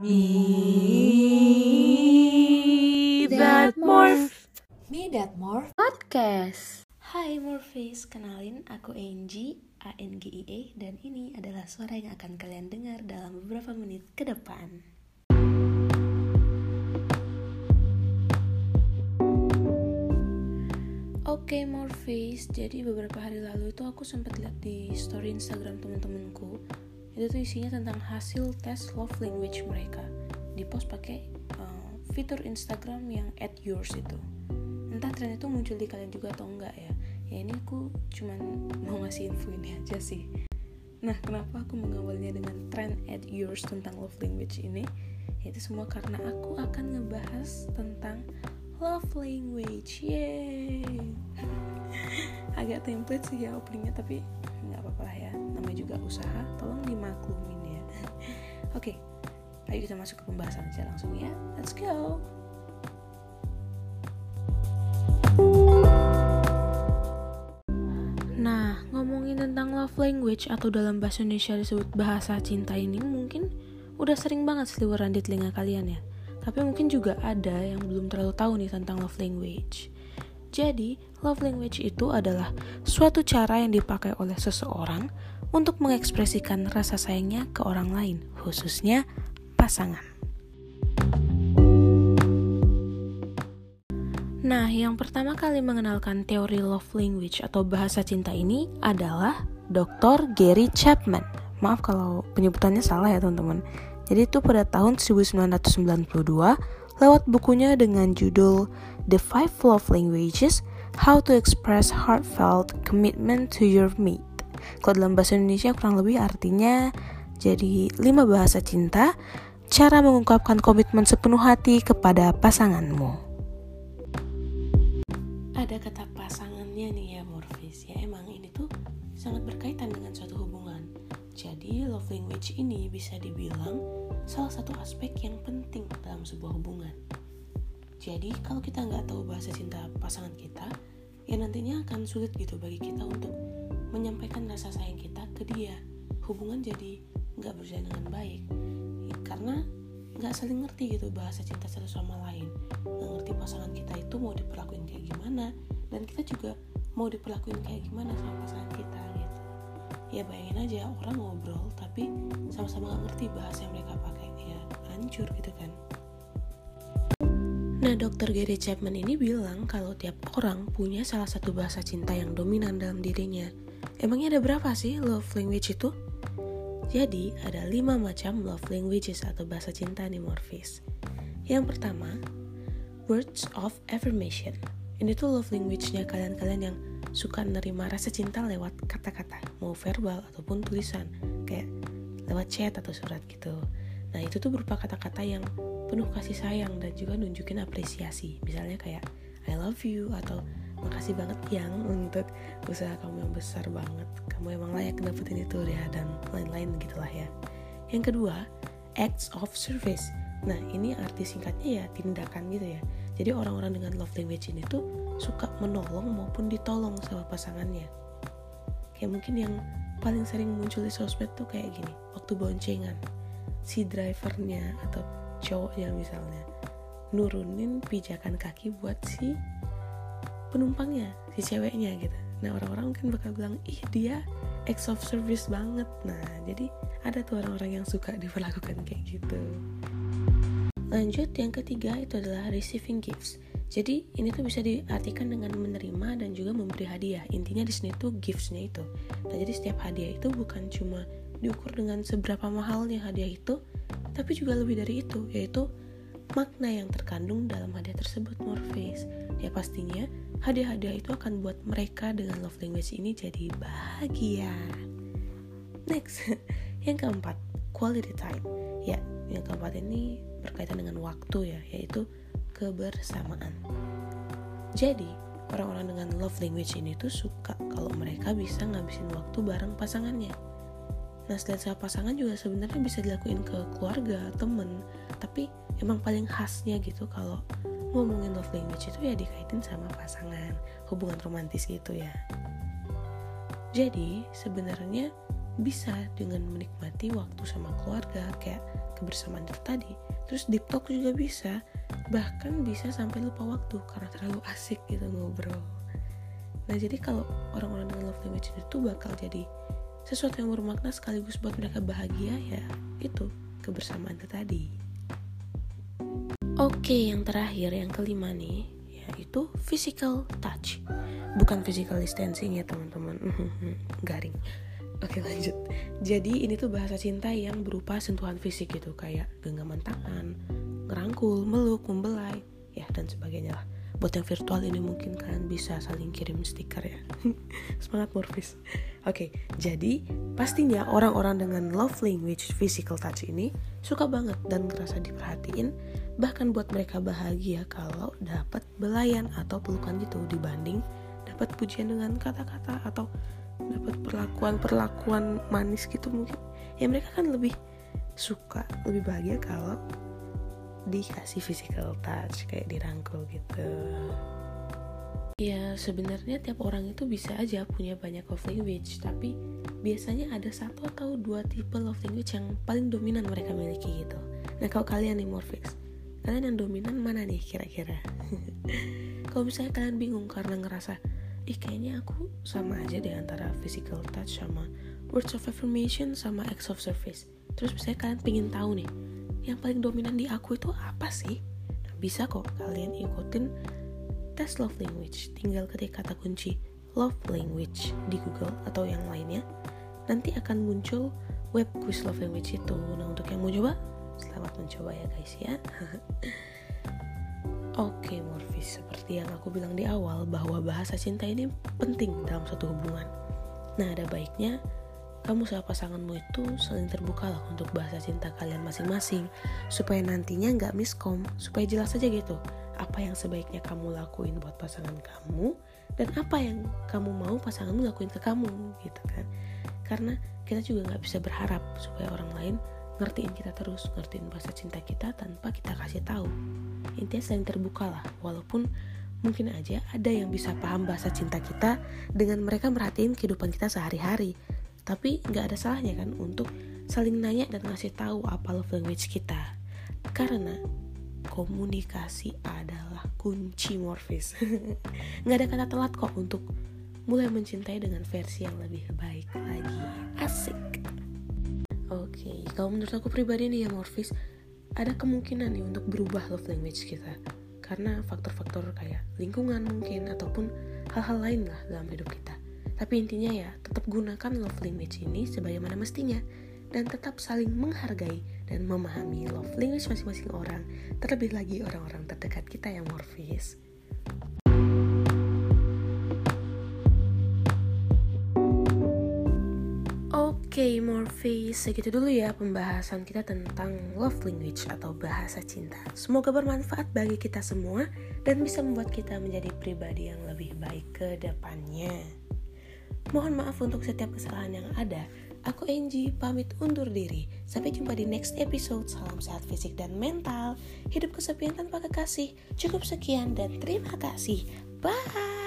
Me that morph. Me That Morph Podcast. Hai Morphis, kenalin aku Angie, A-N-G-I-E Dan ini adalah suara yang akan kalian dengar dalam beberapa menit ke depan Oke Morphis, jadi beberapa hari lalu itu aku sempat lihat di story Instagram temen-temenku Itu tuh isinya tentang hasil tes love language mereka. Di post pakai uh, fitur Instagram yang at yours itu. Entah tren itu muncul di kalian juga atau enggak ya. Ya ini aku cuman mau ngasih info ini aja sih. Nah kenapa aku mengawalnya dengan tren at yours tentang love language ini? Itu semua karena aku akan ngebahas tentang love language. Yeay. Agak template sih ya openingnya tapi namanya juga usaha tolong dimaklumin ya oke ayo kita masuk ke pembahasan aja langsung ya let's go Nah, ngomongin tentang love language atau dalam bahasa Indonesia disebut bahasa cinta ini mungkin udah sering banget seliweran di telinga kalian ya. Tapi mungkin juga ada yang belum terlalu tahu nih tentang love language. Jadi, love language itu adalah suatu cara yang dipakai oleh seseorang untuk mengekspresikan rasa sayangnya ke orang lain, khususnya pasangan. Nah, yang pertama kali mengenalkan teori love language atau bahasa cinta ini adalah Dr. Gary Chapman. Maaf kalau penyebutannya salah ya teman-teman. Jadi itu pada tahun 1992 lewat bukunya dengan judul The Five Love Languages: How to Express Heartfelt Commitment to Your Mate. Kalau dalam bahasa Indonesia kurang lebih artinya jadi lima bahasa cinta, cara mengungkapkan komitmen sepenuh hati kepada pasanganmu ada kata pasangannya nih ya Morfis ya emang ini tuh sangat berkaitan dengan suatu hubungan jadi love language ini bisa dibilang salah satu aspek yang penting dalam sebuah hubungan. Jadi kalau kita nggak tahu bahasa cinta pasangan kita ya nantinya akan sulit gitu bagi kita untuk menyampaikan rasa sayang kita ke dia. Hubungan jadi nggak berjalan dengan baik. Ya, karena nggak saling ngerti gitu bahasa cinta satu sama lain. Nggak ngerti pasangan kita itu mau diperlakuin kayak gimana dan kita juga mau diperlakuin kayak gimana sama pasangan kita gitu ya bayangin aja orang ngobrol tapi sama-sama nggak ngerti bahasa yang mereka pakai ya hancur gitu kan Nah, Dr. Gary Chapman ini bilang kalau tiap orang punya salah satu bahasa cinta yang dominan dalam dirinya. Emangnya ada berapa sih love language itu? Jadi, ada lima macam love languages atau bahasa cinta nih Morphis. Yang pertama, words of affirmation. Ini tuh love language-nya kalian-kalian yang suka nerima rasa cinta lewat kata-kata, mau verbal ataupun tulisan, kayak lewat chat atau surat gitu. Nah, itu tuh berupa kata-kata yang penuh kasih sayang dan juga nunjukin apresiasi. Misalnya kayak I love you atau makasih banget yang untuk usaha kamu yang besar banget kamu emang layak dapetin itu ya dan lain-lain gitulah ya yang kedua acts of service nah ini arti singkatnya ya tindakan gitu ya jadi orang-orang dengan love language ini tuh suka menolong maupun ditolong sama pasangannya. Kayak mungkin yang paling sering muncul di sosmed tuh kayak gini waktu boncengan. Si drivernya atau cowoknya misalnya nurunin pijakan kaki buat si penumpangnya si ceweknya gitu. Nah orang-orang mungkin bakal bilang ih dia ex of service banget. Nah jadi ada tuh orang-orang yang suka diperlakukan kayak gitu. Lanjut yang ketiga itu adalah receiving gifts jadi ini tuh bisa diartikan dengan menerima dan juga memberi hadiah. Intinya di sini tuh giftsnya itu. Nah jadi setiap hadiah itu bukan cuma diukur dengan seberapa mahalnya hadiah itu tapi juga lebih dari itu yaitu makna yang terkandung dalam hadiah tersebut Morpheus. Ya pastinya hadiah-hadiah itu akan buat mereka dengan love language ini jadi bahagia. Next yang keempat quality time. Ya yang keempat ini berkaitan dengan waktu ya yaitu kebersamaan. Jadi orang-orang dengan love language ini tuh suka kalau mereka bisa ngabisin waktu bareng pasangannya. Nah selain sama pasangan juga sebenarnya bisa dilakuin ke keluarga, temen. Tapi emang paling khasnya gitu kalau ngomongin love language itu ya dikaitin sama pasangan Hubungan romantis gitu ya. Jadi sebenarnya bisa dengan menikmati waktu sama keluarga Kayak kebersamaan itu tadi. Terus deep talk juga bisa bahkan bisa sampai lupa waktu karena terlalu asik gitu ngobrol. Nah jadi kalau orang-orang dengan love language itu bakal jadi sesuatu yang bermakna sekaligus buat mereka bahagia ya itu kebersamaan itu tadi. Oke yang terakhir yang kelima nih yaitu physical touch. Bukan physical distancing ya teman-teman. Garing Oke lanjut. Jadi ini tuh bahasa cinta yang berupa sentuhan fisik gitu kayak genggaman tangan, ngerangkul, meluk, membelai, ya dan sebagainya lah. Buat yang virtual ini mungkin kalian bisa saling kirim stiker ya. Semangat Morfis. Oke, jadi pastinya orang-orang dengan love language physical touch ini suka banget dan ngerasa diperhatiin bahkan buat mereka bahagia kalau dapat belayan atau pelukan gitu dibanding dapat pujian dengan kata-kata atau dapat perlakuan-perlakuan manis gitu mungkin. Ya mereka kan lebih suka lebih bahagia kalau dikasih physical touch kayak dirangkul gitu. Ya sebenarnya tiap orang itu bisa aja punya banyak love language tapi biasanya ada satu atau dua tipe love language yang paling dominan mereka miliki gitu. Nah kalau kalian nih Morfix kalian yang dominan mana nih kira-kira? Kalau misalnya kalian bingung karena ngerasa ih kayaknya aku sama aja deh antara physical touch sama words of affirmation sama acts of service. Terus misalnya kalian pengen tahu nih yang paling dominan di aku itu apa sih? Nah, bisa kok kalian ikutin tes love language. Tinggal ketik kata kunci love language di Google atau yang lainnya. Nanti akan muncul web quiz love language itu. Nah untuk yang mau coba selamat mencoba ya guys ya Oke Morfis, seperti yang aku bilang di awal bahwa bahasa cinta ini penting dalam satu hubungan. Nah ada baiknya kamu sama pasanganmu itu saling terbuka lah untuk bahasa cinta kalian masing-masing supaya nantinya nggak miskom, supaya jelas aja gitu apa yang sebaiknya kamu lakuin buat pasangan kamu dan apa yang kamu mau pasanganmu lakuin ke kamu gitu kan. Karena kita juga nggak bisa berharap supaya orang lain ngertiin kita terus, ngertiin bahasa cinta kita tanpa kita kasih tahu intinya saling terbuka lah. Walaupun mungkin aja ada yang bisa paham bahasa cinta kita dengan mereka merhatiin kehidupan kita sehari-hari. Tapi nggak ada salahnya kan untuk saling nanya dan ngasih tahu apa love language kita. Karena komunikasi adalah kunci morfis. Nggak ada kata telat kok untuk mulai mencintai dengan versi yang lebih baik lagi. Asik. Oke okay, kalau menurut aku pribadi nih ya morfis ada kemungkinan nih untuk berubah love language kita karena faktor-faktor kayak lingkungan mungkin ataupun hal-hal lain lah dalam hidup kita. Tapi intinya ya tetap gunakan love language ini sebagaimana mestinya dan tetap saling menghargai dan memahami love language masing-masing orang, terlebih lagi orang-orang terdekat kita yang morfis. Okay, Morphe, segitu dulu ya pembahasan kita tentang love language atau bahasa cinta. Semoga bermanfaat bagi kita semua dan bisa membuat kita menjadi pribadi yang lebih baik ke depannya. Mohon maaf untuk setiap kesalahan yang ada. Aku Angie, pamit undur diri. Sampai jumpa di next episode. Salam sehat fisik dan mental. Hidup kesepian tanpa kekasih. Cukup sekian dan terima kasih. Bye!